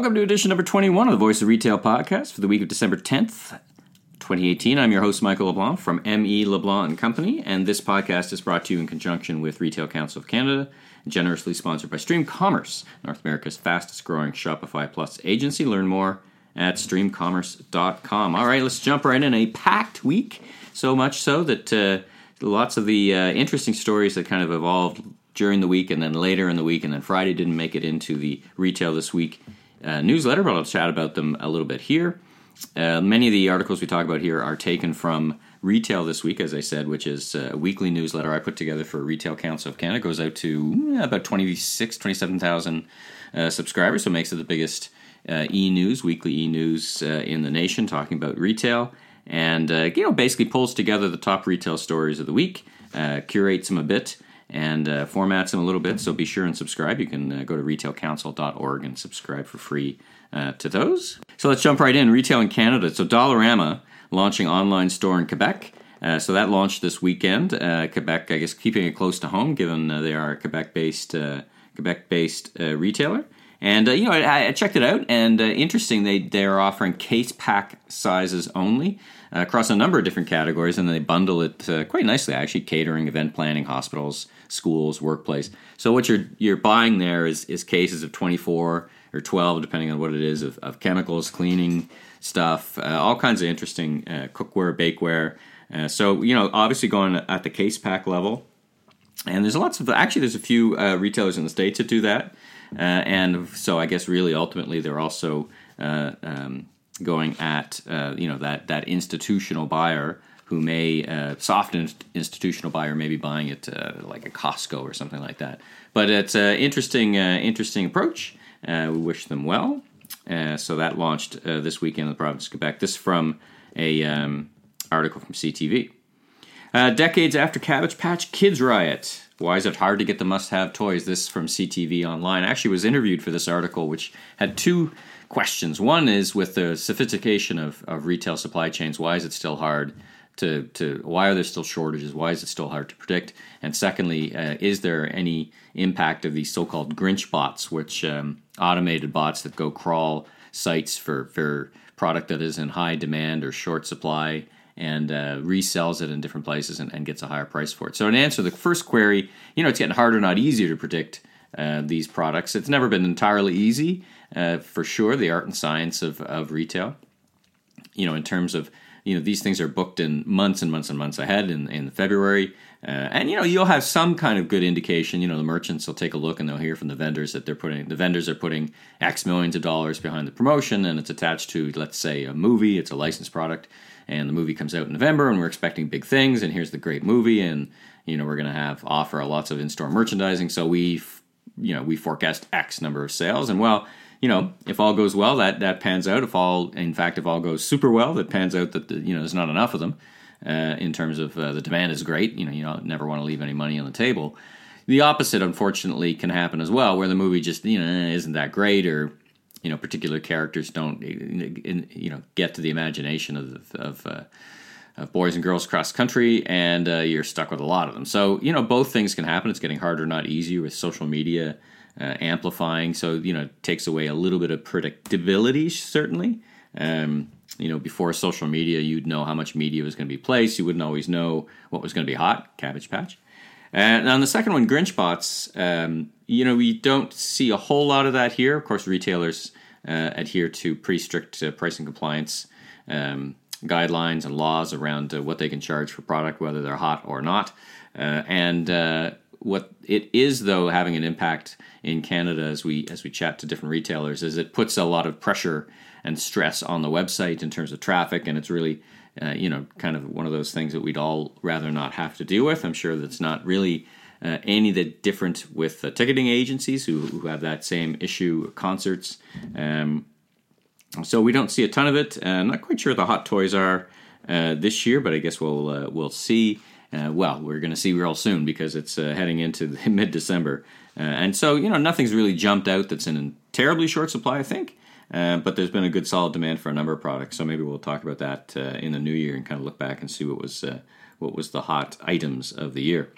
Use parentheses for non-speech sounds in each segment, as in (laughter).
Welcome to edition number 21 of the Voice of Retail podcast for the week of December 10th, 2018. I'm your host, Michael LeBlanc from ME LeBlanc and Company, and this podcast is brought to you in conjunction with Retail Council of Canada, generously sponsored by Stream Commerce, North America's fastest growing Shopify Plus agency. Learn more at streamcommerce.com. All right, let's jump right in. A packed week, so much so that uh, lots of the uh, interesting stories that kind of evolved during the week and then later in the week, and then Friday didn't make it into the Retail This Week uh, newsletter, but I'll chat about them a little bit here. Uh, many of the articles we talk about here are taken from Retail This Week, as I said, which is a weekly newsletter I put together for Retail Council of Canada. It goes out to uh, about 26, 27,000 uh, subscribers, so makes it the biggest uh, e-news, weekly e-news uh, in the nation, talking about retail. And, you know, basically pulls together the top retail stories of the week, curates them a bit, and uh, formats them a little bit. So be sure and subscribe. You can uh, go to retailcouncil.org and subscribe for free uh, to those. So let's jump right in. Retail in Canada. So Dollarama launching online store in Quebec. Uh, so that launched this weekend. Uh, Quebec, I guess, keeping it close to home, given uh, they are a Quebec-based Quebec-based retailer. And you know, I, I, checked it out, and interesting. They they are offering case pack sizes only across a number of different categories, and they bundle it quite nicely. Actually, catering, event planning, hospitals, schools, workplace. So what you're you're buying there is is cases of 24 or 12, depending on what it is, of, of chemicals, cleaning stuff, uh, all kinds of interesting uh, cookware, bakeware. Uh, so you know, obviously going at the case pack level, and there's lots of actually there's a few uh, retailers in the states that do that, uh, and so I guess really ultimately they're also uh, um, going at you know that that institutional buyer who may uh, soft institutional buyer may be buying it uh, like a Costco or something like that. But it's an interesting, uh, interesting approach. Uh, we wish them well. Uh, so that launched uh, this weekend in the province of Quebec. This from a um, article from CTV. decades after Cabbage Patch Kids riot. Why is it hard to get the must-have toys? This from CTV Online. I actually was interviewed for this article, which had two questions. One is with the sophistication of, of retail supply chains, why is it still hard to, to why are there still shortages? Why is it still hard to predict? And secondly, uh, is there any impact of these so-called Grinch bots, which um, automated bots that go crawl sites for for product that is in high demand or short supply and uh, resells it in different places and, and, gets a higher price for it. So, in answer to the first query, you know, it's getting harder, not easier to predict uh, these products. It's never been entirely easy, uh, for sure, the art and science of, of retail. You know, in terms of you know these things are booked in months and months and months ahead in, in February. Uh, and you know you'll have some kind of good indication. You know the merchants will take a look and they'll hear from the vendors that they're putting the vendors are putting X millions of dollars behind the promotion, and it's attached to let's say a movie. It's a licensed product, and the movie comes out in November, and we're expecting big things. And here's the great movie, and you know we're going to have offer lots of in store merchandising. So we you know we forecast X number of sales, and well you know, if all goes well, that that pans out. If all, in fact, if all goes super well, that pans out that the, you know there's not enough of them uh, in terms of uh, the demand is great. You know, you don't never want to leave any money on the table. The opposite, unfortunately, can happen as well, where the movie just you know isn't that great, or you know particular characters don't you know get to the imagination of of, uh, of boys and girls across country, and uh, you're stuck with a lot of them. So you know both things can happen. It's getting harder, not easier, with social media uh, amplifying. So you know, it takes away a little bit of predictability. Certainly, um, you know, before social media, you'd know how much media was going to be placed. You wouldn't always know what was going to be hot. Cabbage Patch. And on the second one, Grinch bots, um, you know, we don't see a whole lot of that here. Of course, retailers uh, adhere to pretty strict uh, pricing compliance um, guidelines and laws around uh, what they can charge for product, whether they're hot or not. Uh, and uh, what it is, though, having an impact in Canada as we as we chat to different retailers is it puts a lot of pressure and stress on the website in terms of traffic, and it's really uh, you know kind of one of those things that we'd all rather not have to deal with. I'm sure that's not really uh, any that different with uh, ticketing agencies who, who have that same issue. Concerts. Um, so we don't see a ton of it. I'm not quite sure the hot toys are uh, this year, but I guess we'll uh, we'll see. Uh, well, we're going to see real soon because it's uh, heading into (laughs) mid December. Uh, and so, you know, nothing's really jumped out that's in terribly short supply, I think. Uh, but there's been a good solid demand for a number of products. So maybe we'll talk about that uh, in the new year and kind of look back and see what was, uh, what was the hot items of the year.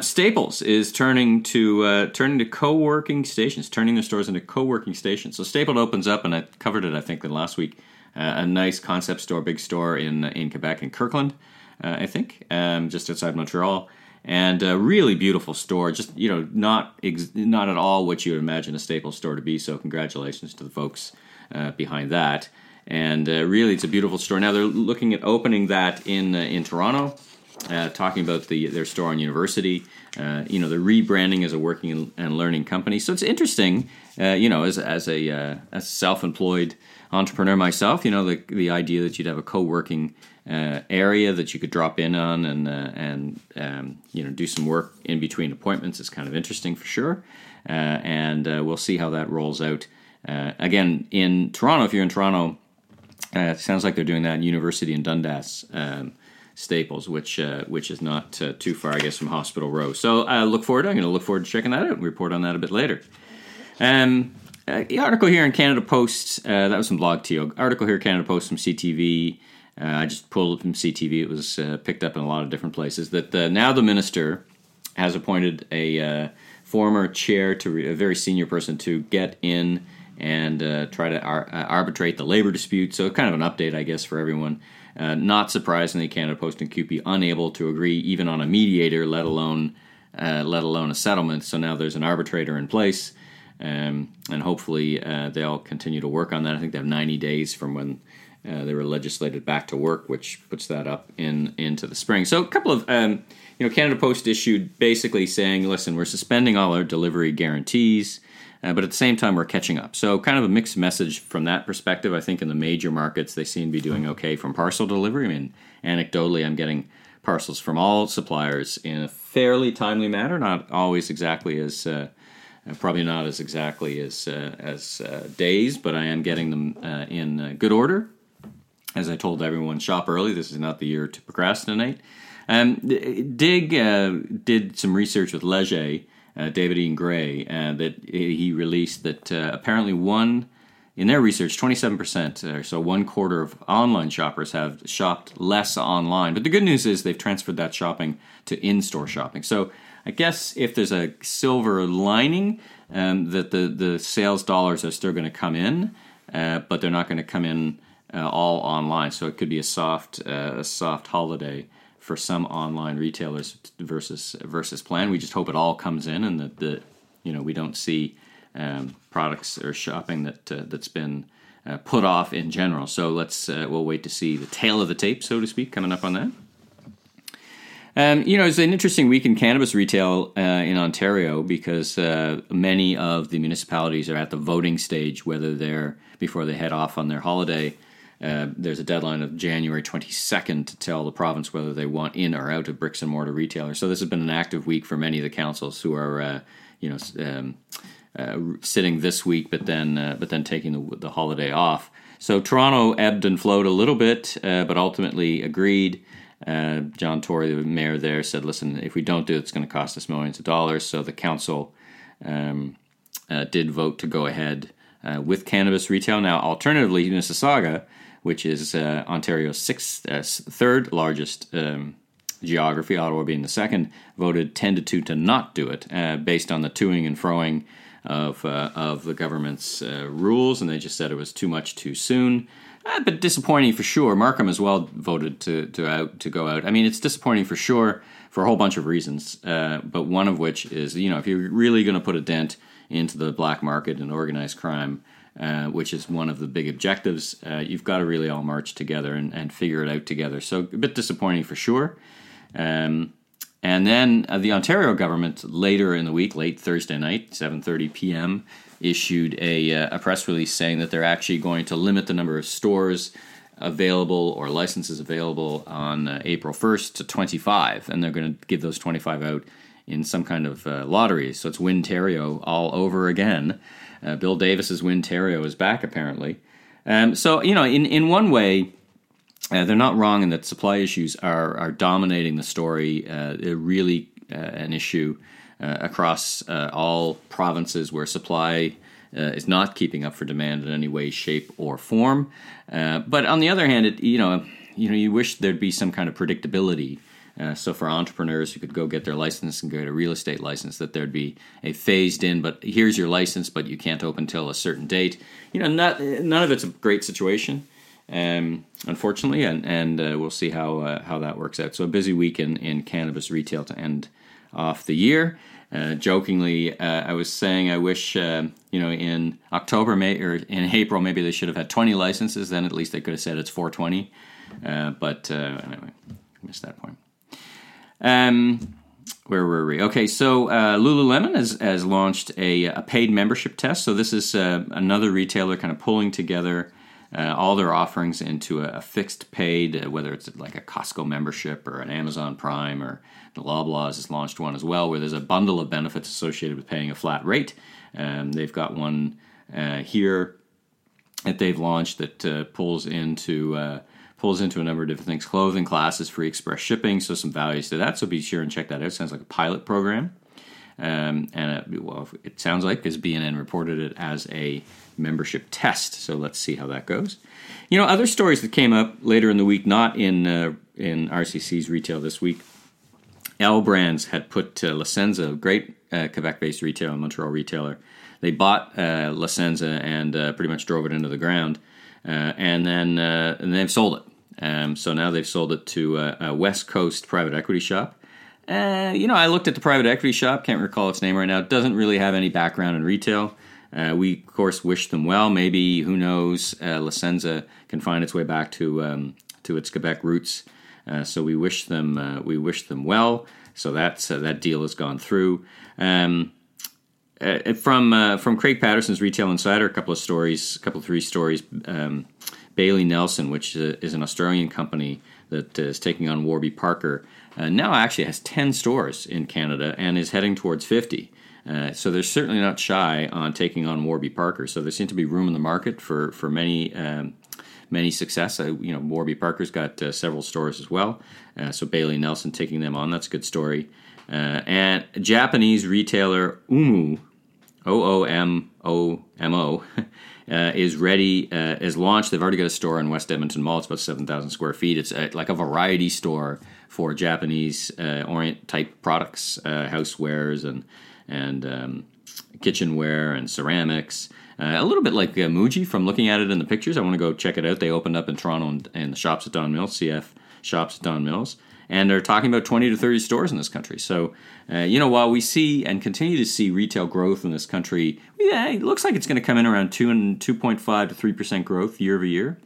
Staples is turning to turning to co-working stations, turning their stores into co-working stations. So Staples opens up, and I covered it, I think, in last week. A nice concept store, big store in in Quebec in Kirkland, uh, I think, um, just outside Montreal, and a really beautiful store. Just you know, not ex- not at all what you would imagine a Staples store to be. So congratulations to the folks uh, behind that. And uh, really, it's a beautiful store. Now they're looking at opening that in in Toronto uh, talking about the their store on University. Uh, you know, the rebranding as a working and learning company. So it's interesting. Uh, you know, as as a uh, as self-employed entrepreneur myself, you know, the the idea that you'd have a co-working uh, area that you could drop in on and uh, and um, you know do some work in between appointments is kind of interesting for sure. and we'll see how that rolls out. again, in Toronto, if you're in Toronto, it sounds like they're doing that in University in Dundas. Um, Staples, which uh, which is not uh, too far, I guess, from Hospital Row. So I uh, look forward. I'm going to look forward to checking that out and report on that a bit later. Um, uh, the article here in Canada Post uh, that was from blog TO article here Canada Post from CTV. Uh, I just pulled it from CTV. It was picked up in a lot of different places. That now the minister has appointed a former chair to re- a very senior person to get in and try to ar- arbitrate the labor dispute. So kind of an update, I guess, for everyone. Uh, not surprisingly, Canada Post and QP unable to agree even on a mediator, let alone uh, let alone a settlement. So now there's an arbitrator in place, um, and hopefully uh, they'll continue to work on that. I think they have 90 days from when uh, they were legislated back to work, which puts that up in into the spring. So a couple of um, you know Canada Post issued basically saying, listen, we're suspending all our delivery guarantees. Uh, but at the same time, we're catching up. So, kind of a mixed message from that perspective. I think in the major markets, they seem to be doing okay from parcel delivery. I mean, anecdotally, I'm getting parcels from all suppliers in a fairly timely manner, not always exactly as. Uh, uh probably not as exactly as uh, as uh, days, but I am getting them uh, in good order. As I told everyone, shop early. This is not the year to procrastinate. Um, Dig did some research with Leger uh, David Ian Gray, uh, that he released that uh, apparently one in their research, 27%, or so one quarter of online shoppers have shopped less online. But the good news is they've transferred that shopping to in store shopping. So I guess if there's a silver lining, um, that the, the sales dollars are still going to come in, uh, but they're not going to come in uh, all online. So it could be a soft, uh, a soft holiday for some online retailers versus versus plan. We just hope it all comes in and that the you know we don't see um, products or shopping that uh, that's been uh, put off in general. So let's uh, we'll wait to see the tail of the tape, so to speak, coming up on that. Um, you know, it's an interesting week in cannabis retail uh, in Ontario because uh, many of the municipalities are at the voting stage, whether they're before they head off on their holiday uh, there's a deadline of January 22nd to tell the province whether they want in or out of bricks and mortar retailers. So this has been an active week for many of the councils who are, uh, you know, um, uh, sitting this week, but then uh, but then taking the, the, holiday off. So Toronto ebbed and flowed a little bit, uh, but ultimately agreed. John Tory, the mayor there, said, "Listen, if we don't do it, it's going to cost us millions of dollars." So the council um, did vote to go ahead with cannabis retail. Now, alternatively, Mississauga which is uh, Ontario's sixth, uh, third largest um, geography, Ottawa being the second, voted 10 to 2 to not do it uh, based on the toing and froing of, uh, of the government's uh, rules, and they just said it was too much too soon. Uh, but disappointing for sure. Markham as well voted to, to out to go out. I mean, it's disappointing for sure for a whole bunch of reasons, but one of which is you know if you're really going to put a dent into the black market and organized crime, uh, which is one of the big objectives. Uh, you've got to really all march together and, and, figure it out together. So a bit disappointing for sure. Um, and then uh, the Ontario government later in the week, late Thursday night, 7:30 p.m., issued a, uh, a press release saying that they're actually going to limit the number of stores available or licenses available on uh, April 1st to 25, and they're going to give those 25 out in some kind of uh, lottery. So it's Wintario all over again. Uh, Bill Davis's Wintario is back apparently. Um, so you know, in in one way, uh, they're not wrong in that supply issues are are dominating the story. Uh, they're really uh, an issue uh, across uh, all provinces where supply. is not keeping up for demand in any way, shape, or form. but on the other hand, it, you know, you know, you wish there'd be some kind of predictability Uh, so for entrepreneurs who could go get their license and get a real estate license, that there'd be a phased in, but here's your license, but you can't open till a certain date. You know, not, none of it's a great situation, um, unfortunately, and and uh, we'll see how uh, how that works out. So a busy week in, in cannabis retail to end off the year. Uh, jokingly, uh, I was saying I wish uh, you know in October, May or in April, maybe they should have had 20 licenses. Then at least they could have said it's 420. Uh, but anyway, missed that point. Um, where were we? Okay, so uh, Lululemon has, has launched a, a paid membership test. So this is uh, another retailer kind of pulling together uh, all their offerings into a, a fixed paid, uh, whether it's like a Costco membership or an Amazon Prime or the Loblaws has launched one as well, where there's a bundle of benefits associated with paying a flat rate. Um, they've got one uh, here that they've launched that uh, pulls into pulls into a number of different things clothing, classes, free express shipping, so some values to that. So be sure and check that out. Sounds like a pilot program. Um, and it, well, it sounds like because BNN reported it as a membership test. So let's see how that goes. You know, other stories that came up later in the week, not in uh, in RCC's retail this week. L Brands had put uh, La Senza, great uh, Quebec-based retailer, Montreal retailer. They bought uh, La Senza and uh, pretty much drove it into the ground, uh, and then uh, and they've sold it. Um, so now they've sold it to a, a West Coast private equity shop. Uh, you know, I looked at the private equity shop, can't recall its name right now. It doesn't really have any background in retail. Uh, we, of course, wish them well. Maybe, who knows, uh, La Senza can find its way back to um, to its Quebec roots. Uh, so we wish them uh, we wish them well. So that's uh, that deal has gone through. Um, uh, from from Craig Patterson's Retail Insider, a couple of stories, a couple of three stories. Um, Bailey Nelson, which is an Australian company that is taking on Warby Parker, uh, now actually has 10 stores in Canada and is heading towards 50. Uh, so they're certainly not shy on taking on Warby Parker. So there seems to be room in the market for for many um, many success. Uh, you know, Warby Parker's got uh, several stores as well. Uh, so Bailey Nelson taking them on. That's a good story. Uh, and Japanese retailer Oomomo, O O M O M O. (laughs) uh, is ready, uh, is launched. They've already got a store in West Edmonton Mall. It's about 7,000 square feet. It's a, uh, like a variety store for Japanese uh, Orient type products, uh, housewares and, and um, kitchenware and ceramics. Uh, a little bit like Muji from looking at it in the pictures. I want to go check it out. They opened up in Toronto and, and the shops at Don Mills, CF shops at Don Mills and they're talking about 20 to 30 stores in this country. So, uh, you know, while we see and continue to see retail growth in this country, yeah, it looks like it's going to come in around 2 and 2.5 to 3% growth year over year.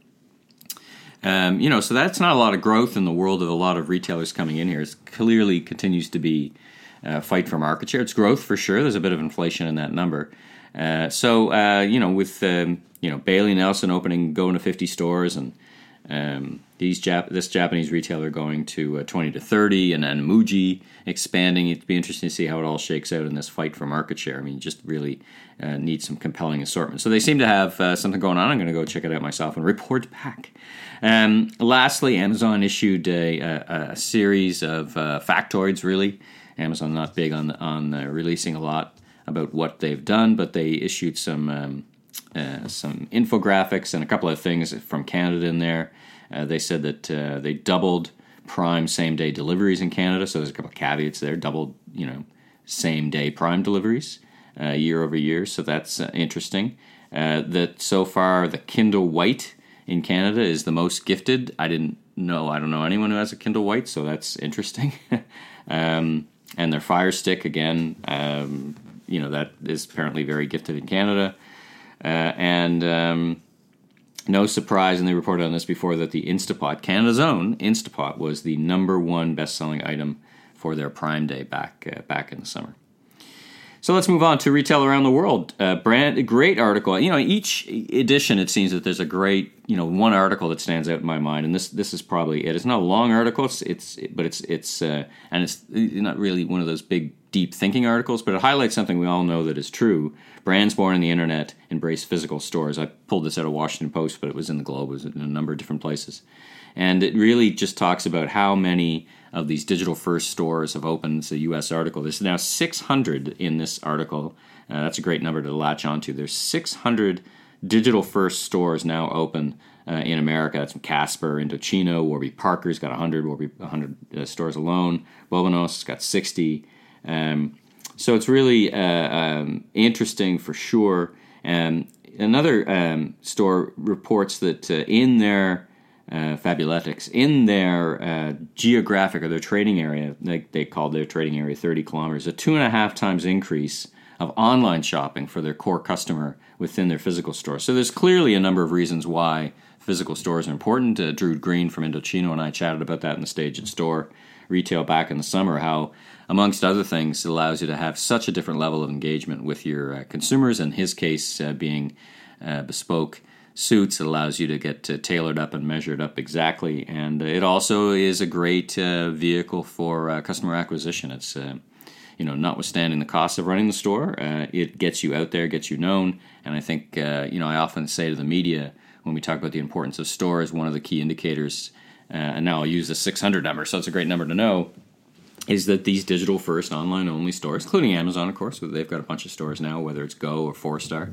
Um, you know, so that's not a lot of growth in the world of a lot of retailers coming in here. It clearly continues to be a uh, fight for market share. It's growth for sure. There's a bit of inflation in that number. Uh, so, uh, you know, with, um, you know, Bailey Nelson opening, going to 50 stores and, um, these Jap- this Japanese retailer going to uh, 20 to 30, and then Muji expanding. It'd be interesting to see how it all shakes out in this fight for market share. I mean, just really uh, need some compelling assortment. So they seem to have uh, something going on. I'm going to go check it out myself and report back. Um, lastly, Amazon issued a, a, a series of uh, factoids. Really, Amazon not big on on uh, releasing a lot about what they've done, but they issued some. Um, uh, some infographics and a couple of things from Canada in there. Uh, they said that uh, they doubled Prime same day deliveries in Canada, so there's a couple of caveats there. Doubled, you know, same day Prime deliveries uh, year over year, so that's uh, interesting. That so far the Kindle White in Canada is the most gifted. I didn't know. I don't know anyone who has a Kindle White, so that's interesting. (laughs) um, and their Fire Stick again, um, you know, that is apparently very gifted in Canada. Uh, and um, no surprise, and they reported on this before, that the Instapot, Canada's own Instapot, was the number one best-selling item for their Prime Day back uh, back in the summer. So let's move on to retail around the world. Uh, brand, great article. You know, each edition it seems that there's a great, you know, one article that stands out in my mind, and this this is probably it. It's not a long article, it's, it's but it's it's uh, and it's not really one of those big deep thinking articles, but it highlights something we all know that is true. Brands born in the internet embrace physical stores. I pulled this out of Washington Post, but it was in the Globe. It was in a number of different places, and it really just talks about how many of these digital first stores have opened. It's a U.S. article. There's now 600 in this article. Uh, that's a great number to latch onto. There's 600 digital first stores now open uh, in America. That's from Casper, Indochino, Warby Parker's got 100, Warby 100 uh, stores alone. Bonobos got 60. Um, so it's really uh, um, interesting for sure. Um, another um, store reports that uh, in their uh, Fabletics, in their uh, geographic or their trading area, they, they called their trading area 30 kilometers, a two and a half times increase of online shopping for their core customer within their physical store. So there's clearly a number of reasons why physical stores are important. Uh, Drew Green from Indochino and I chatted about that in the Stage and Store retail back in the summer, how, amongst other things, it allows you to have such a different level of engagement with your uh, consumers. In his case, uh, being uh, bespoke suits, it allows you to get uh, tailored up and measured up exactly. And it also is a great uh, vehicle for customer acquisition. It's you know, notwithstanding the cost of running the store, it gets you out there, gets you known. And I think, you know, I often say to the media when we talk about the importance of stores, one of the key indicators uh, and now I'll use the 600 number, so it's a great number to know, is that these digital first online only stores, including Amazon, of course, they've got a bunch of stores now, whether it's Go or Four Star,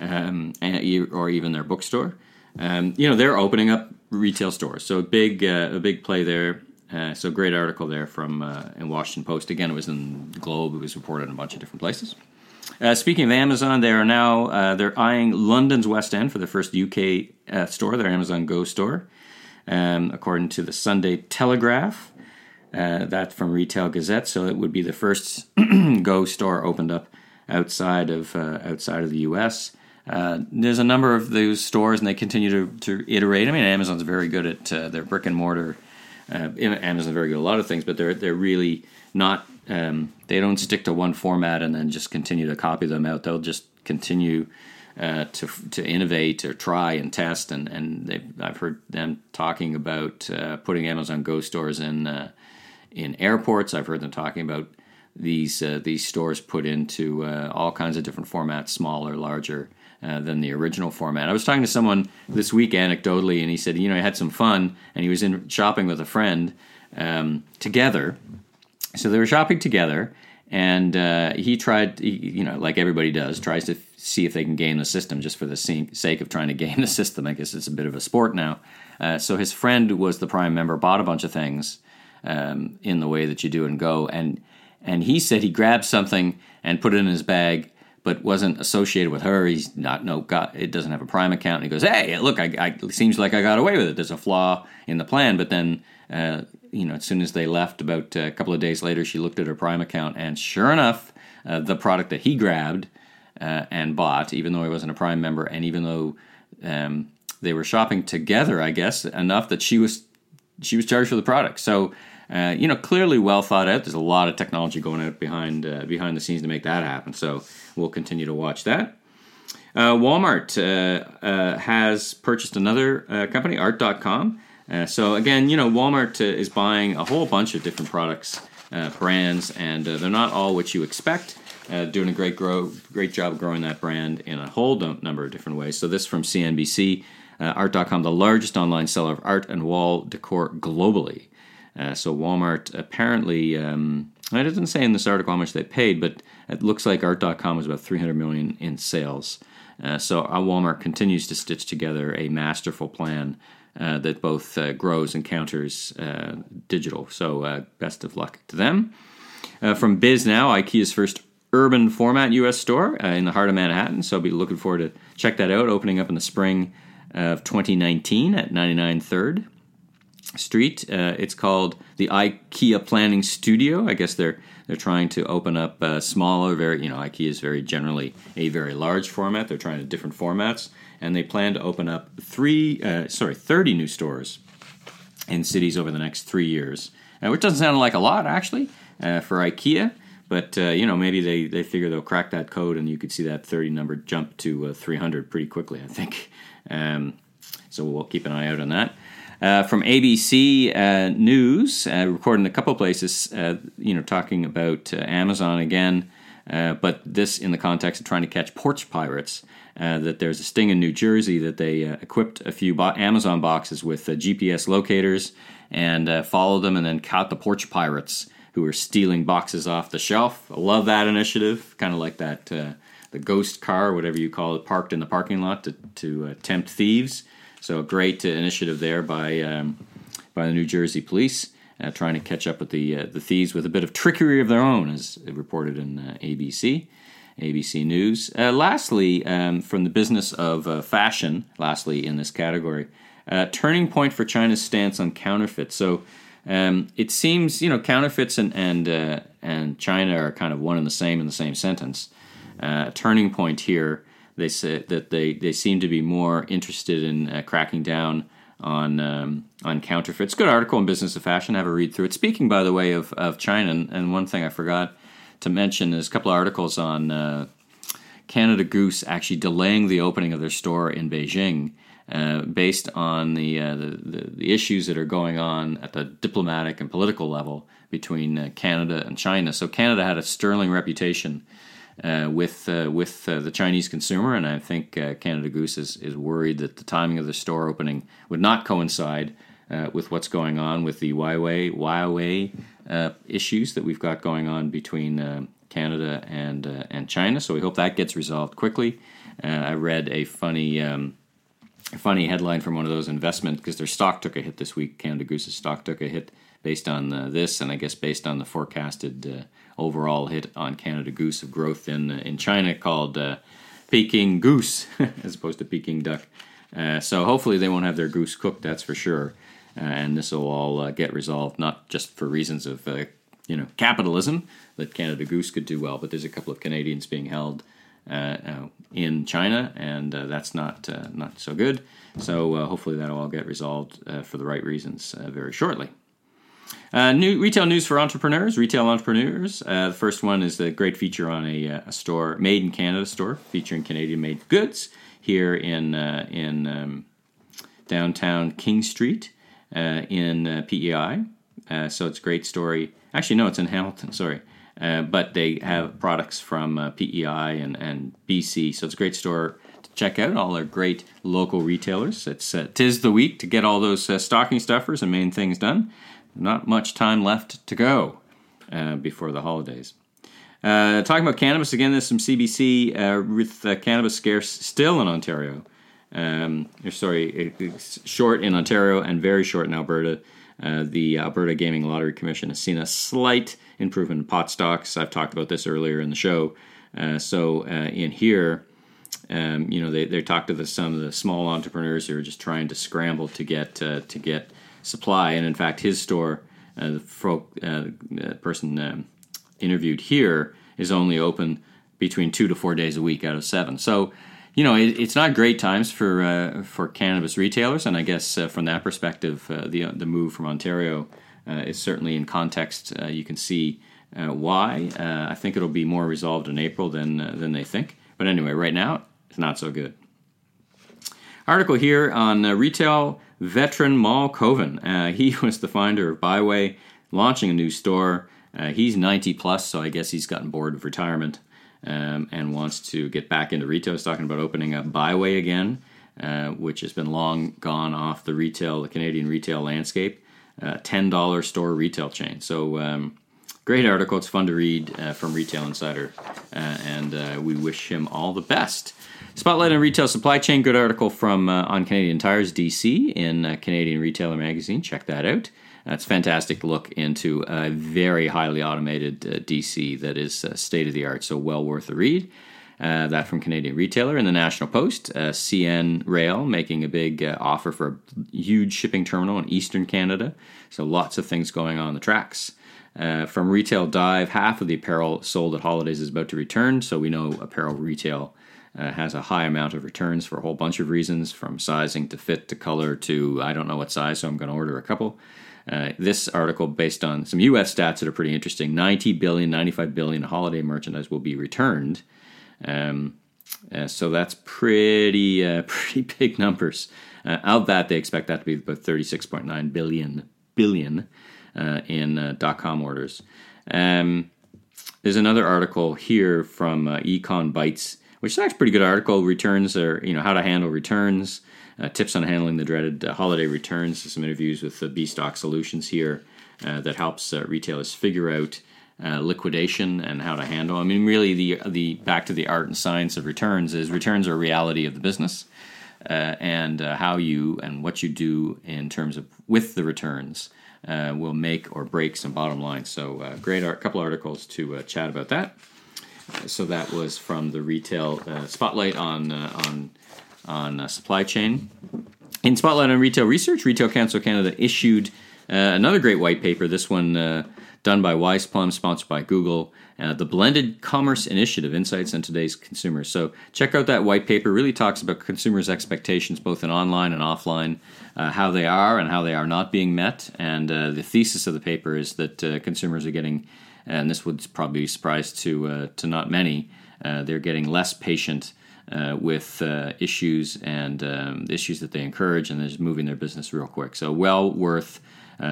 um, and, or even their bookstore. Um, you know, they're opening up retail stores, so a big uh, a big play there. Uh, so great article there from uh, in Washington Post. Again, it was in the Globe. It was reported in a bunch of different places. Uh, speaking of Amazon, they are now uh, they're eyeing London's West End for their first UK uh, store, their Amazon Go store um, according to the Sunday Telegraph. Uh, that from Retail Gazette, so it would be the first (clears throat) Go store opened up outside of uh, outside of the U.S. Uh, there's a number of those stores, and they continue to, to iterate. I mean, Amazon's very good at uh, their brick and mortar. Uh, Amazon's very good at a lot of things, but they're they're really not. Um, they don't stick to one format and then just continue to copy them out. They'll just continue uh, to to innovate or try and test. And and I've heard them talking about uh, putting Amazon Go stores in uh, in airports. I've heard them talking about these uh, these stores put into uh, all kinds of different formats, smaller, larger. than the original format. I was talking to someone this week anecdotally, and he said, you know, he had some fun, and he was in shopping with a friend um, together. So they were shopping together, and uh, he tried, he, you know, like everybody does, tries to see if they can game the system just for the sake of trying to (laughs) game the system. I guess it's a bit of a sport now. Uh, so his friend was the prime member, bought a bunch of things um, in the way that you do and go, and and he said he grabbed something and put it in his bag, but wasn't associated with her. He's not no got it doesn't have a prime account. And he goes, hey, look, I, I it seems like I got away with it. There's a flaw in the plan, but then. Uh, you know, as soon as they left, about a couple of days later, she looked at her Prime account, and sure enough, uh, the product that he grabbed uh, and bought, even though he wasn't a Prime member, and even though um, they were shopping together, I guess enough that she was she was charged for the product. So. Uh, you know, clearly well thought out. There's a lot of technology going out behind uh, behind the scenes to make that happen. So we'll continue to watch that. Uh, Walmart uh, uh, has purchased another uh, company, Art.com. so again, you know, Walmart is buying a whole bunch of different products, brands, and they're not all what you expect uh, doing a great grow, great job growing that brand in a whole number of different ways. So this from CNBC, uh, Art.com, the largest online seller of art and wall decor globally. Uh, so Walmart apparently, um, it doesn't say in this article how much they paid, but it looks like Art.com was about 300 million in sales. Uh, so uh, Walmart continues to stitch together a masterful plan uh, that both uh, grows and counters uh, digital. So uh, best of luck to them. from Bisnow, IKEA's first urban format U.S. store in the heart of Manhattan. So I'll be looking forward to check that out. Opening up in the spring of 2019 at 99 Third Street. It's called the IKEA Planning Studio. I guess they're they're trying to open up uh, smaller, very you know IKEA is very generally a very large format. They're trying to different formats, and they plan to open up three uh, sorry 30 new stores in cities over the next three years, uh, which doesn't sound like a lot actually uh, for IKEA. But uh, you know, maybe they, they figure they'll crack that code, and you could see that 30 number jump to uh, 300 pretty quickly. I think. (laughs) Um, so we'll keep an eye out on that. Uh, from ABC uh, News, uh, recording a couple places, you know, talking about Amazon again, but this in the context of trying to catch porch pirates. that there's a sting in New Jersey that they equipped a few bo- Amazon boxes with GPS locators and followed them and then caught the porch pirates who were stealing boxes off the shelf. I love that initiative, kind of like that uh, the ghost car, whatever you call it, parked in the parking lot to, to uh, tempt thieves. So a great uh, initiative there by um, by the New Jersey police, uh, trying to catch up with the uh, the thieves with a bit of trickery of their own, as reported in uh, ABC. ABC News. Uh, lastly, um, from the business of fashion, lastly in this category, turning point for China's stance on counterfeit. So um, it seems you know counterfeits and and and China are kind of one and the same in the same sentence. Uh, turning point here. They say that they, they seem to be more interested in uh, cracking down on um, on counterfeits. Good article in Business of Fashion. Have a read through it. Speaking, by the way, of, of China, and, one thing I forgot to mention is a couple of articles on uh, Canada Goose actually delaying the opening of their store in Beijing. Uh, based on the, uh, the, the, the, issues that are going on at the diplomatic and political level between uh, Canada and China. So Canada had a sterling reputation uh, with uh, with uh, the Chinese consumer, and I think uh, Canada Goose is, is worried that the timing of the store opening would not coincide uh, with what's going on with the Huawei Huawei uh, issues that we've got going on between Canada and and China. So we hope that gets resolved quickly. I read a funny. Um, funny headline from one of those investment because their stock took a hit this week. Canada Goose's stock took a hit based on uh, this, and I guess based on the forecasted uh, overall hit on Canada Goose of growth in uh, in China called uh, Peking Goose (laughs) as opposed to Peking Duck. Uh, so hopefully they won't have their goose cooked. That's for sure, uh, and this will all get resolved not just for reasons of you know capitalism that Canada Goose could do well, but there's a couple of Canadians being held. In China, and that's not not so good. So hopefully that'll all get resolved for the right reasons very shortly. Uh, new retail news for entrepreneurs, retail entrepreneurs. Uh, the first one is the great feature on a, uh, a, store, made in Canada store, featuring Canadian-made goods here in uh, in um, downtown King Street uh, in uh, PEI. so it's a great story. Actually, no, it's in Hamilton. Sorry. But they have products from PEI and, and BC, so it's a great store to check out. All our great local retailers. It's tis the week to get all those stocking stuffers and main things done not much time left to go uh, before the holidays. Uh, talking about cannabis again, there's some CBC uh, with uh, cannabis scarce still in Ontario. Um, sorry, short in Ontario and very short in Alberta. Uh, the Alberta Gaming Lottery Commission has seen a slight improvement in pot stocks. I've talked about this earlier in the show. Uh, so in here, um, you know, they, they talked to the, some of the small entrepreneurs who are just trying to scramble to get to get supply. And in fact, his store, uh, the folk, uh, person um, interviewed here, is only open between two to four days a week out of seven. So, you know, it, it's not great times for uh, for cannabis retailers. And I guess uh, from that perspective, uh, the the move from Ontario uh, is certainly in context. you can see why. I think it'll be more resolved in April than than they think. But anyway, right now it's not so good. Article here on retail veteran Mal Cohen. Uh, he (laughs) was the founder of Bi-Way, launching a new store. Uh, he's 90 plus, so I guess he's gotten bored of retirement um, and wants to get back into retail. He's talking about opening up Bi-Way again, uh, which has been long gone off the retail, the Canadian retail landscape. Uh, $10 store retail chain. So, um, great article. It's fun to read uh, from Retail Insider, uh, and we wish him all the best. Spotlight on retail supply chain. Good article from uh, on Canadian Tires DC in uh, Canadian Retailer Magazine. Check that out. That's fantastic look into a very highly automated uh, DC that is uh, state of the art. So well worth a read. Uh, that from Canadian Retailer in the National Post. Uh, CN Rail making a big offer for a huge shipping terminal in Eastern Canada. So lots of things going on the tracks. Uh, from Retail Dive, half of the apparel sold at holidays is about to return, so we know apparel retail uh, has a high amount of returns for a whole bunch of reasons, from sizing to fit to color to I don't know what size, so I'm going to order a couple. Uh, this article, based on some U.S. stats that are pretty interesting, 90 billion, 95 billion holiday merchandise will be returned. Um, uh, so that's pretty uh, (laughs) pretty big numbers. Uh, of that, they expect that to be about 36.9 billion billion uh, in dot com orders. Um, there's another article here from Econ Bytes which is actually a pretty good article. Returns are, you know, how to handle returns, uh, tips on handling the dreaded uh, holiday returns. Some interviews with the B Stock Solutions here uh, that helps uh, retailers figure out uh, liquidation and how to handle. I mean, really, the the back to the art and science of returns is returns are a reality of the business, and how you and what you do in terms of with the returns will make or break some bottom line. So, great art, couple articles to chat about that. So that was from the retail spotlight on on on supply chain. In Spotlight on Retail Research, Retail Council Canada issued another great white paper. This one done by Wise Plum, sponsored by Google, uh, the Blended Commerce Initiative Insights on Today's Consumers. So check out that white paper. Really talks about consumers' expectations, both in online and offline, uh, how they are and how they are not being met. And uh, the thesis of the paper is that uh, consumers are getting, and this would probably be surprise to uh, to not many, uh, they're getting less patient. With issues and um, issues that they encourage, and they're just moving their business real quick. So, well worth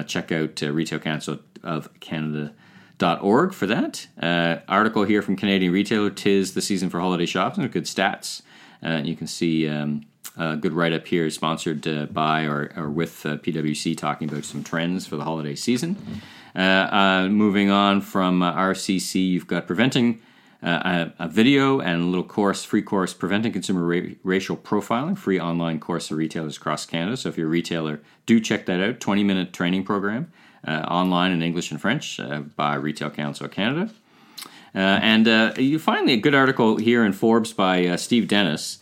check out Retail Council of Canada. Dot org for that. Uh, article here from Canadian Retailer Tis the season for holiday shopping. Good stats. Uh, you can see um, a good write up here, sponsored uh, by or, or with uh, PwC, talking about some trends for the holiday season. Uh, uh, moving on from RCC, you've got preventing a, a, video and a little course, free course, Preventing Consumer Ra- Racial Profiling, free online course for retailers across Canada. So if you're a retailer, do check that out. 20 minute training program uh, online in English and French uh, by Retail Council of Canada. Uh, and uh, you finally a good article here in Forbes by uh, Steve Dennis.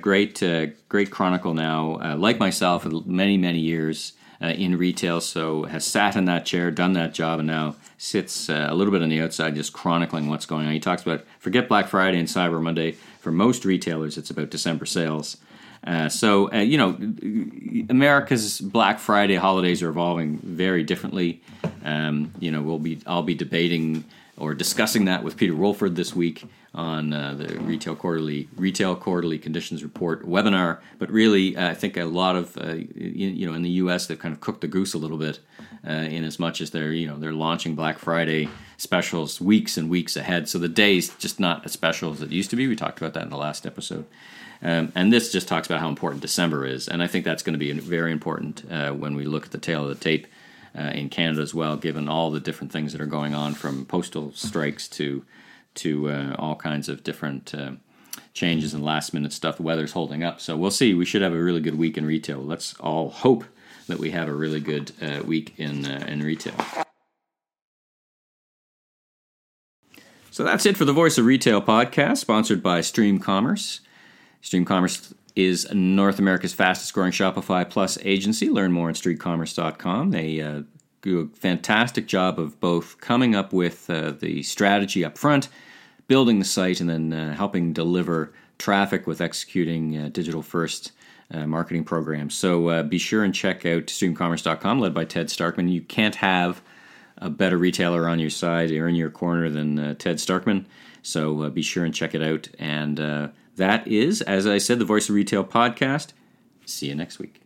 great, great chronicle now. like myself, many many years in retail, so has sat in that chair, done that job, and now sits uh, a little bit on the outside, just chronicling what's going on. He talks about forget Black Friday and Cyber Monday. For most retailers, it's about December sales. Uh, so uh, you know, America's Black Friday holidays are evolving very differently. Um, you know, we'll be I'll be debating or discussing that with Peter Wolford this week on uh, the retail quarterly retail quarterly conditions report webinar. But really, uh, I think a lot of uh, you, know in the U.S. they've kind of cooked the goose a little bit uh, in as much as they're you know they're launching Black Friday specials weeks and weeks ahead. So the day's just not as special as it used to be. We talked about that in the last episode. Um, and this just talks about how important December is, and I think that's going to be very important uh, when we look at the tail of the tape uh, in Canada as well, given all the different things that are going on from postal strikes to to uh, all kinds of different uh, changes and last minute stuff. The weather's holding up, so we'll see. We should have a really good week in retail. Let's all hope that we have a really good uh, week in uh, in retail. So that's it for the Voice of Retail podcast, sponsored by Stream Commerce. Stream Commerce is North America's fastest growing Shopify Plus agency. Learn more on streamcommerce.com. They uh, do a fantastic job of both coming up with uh, the strategy up front, building the site, and then uh, helping deliver traffic with executing uh, digital first uh, marketing programs. So uh, be sure and check out streamcommerce.com, led by Ted Starkman. You can't have a better retailer on your side or in your corner than Ted Starkman. So be sure and check it out. And that is, as I said, the Voice of Retail podcast. See you next week.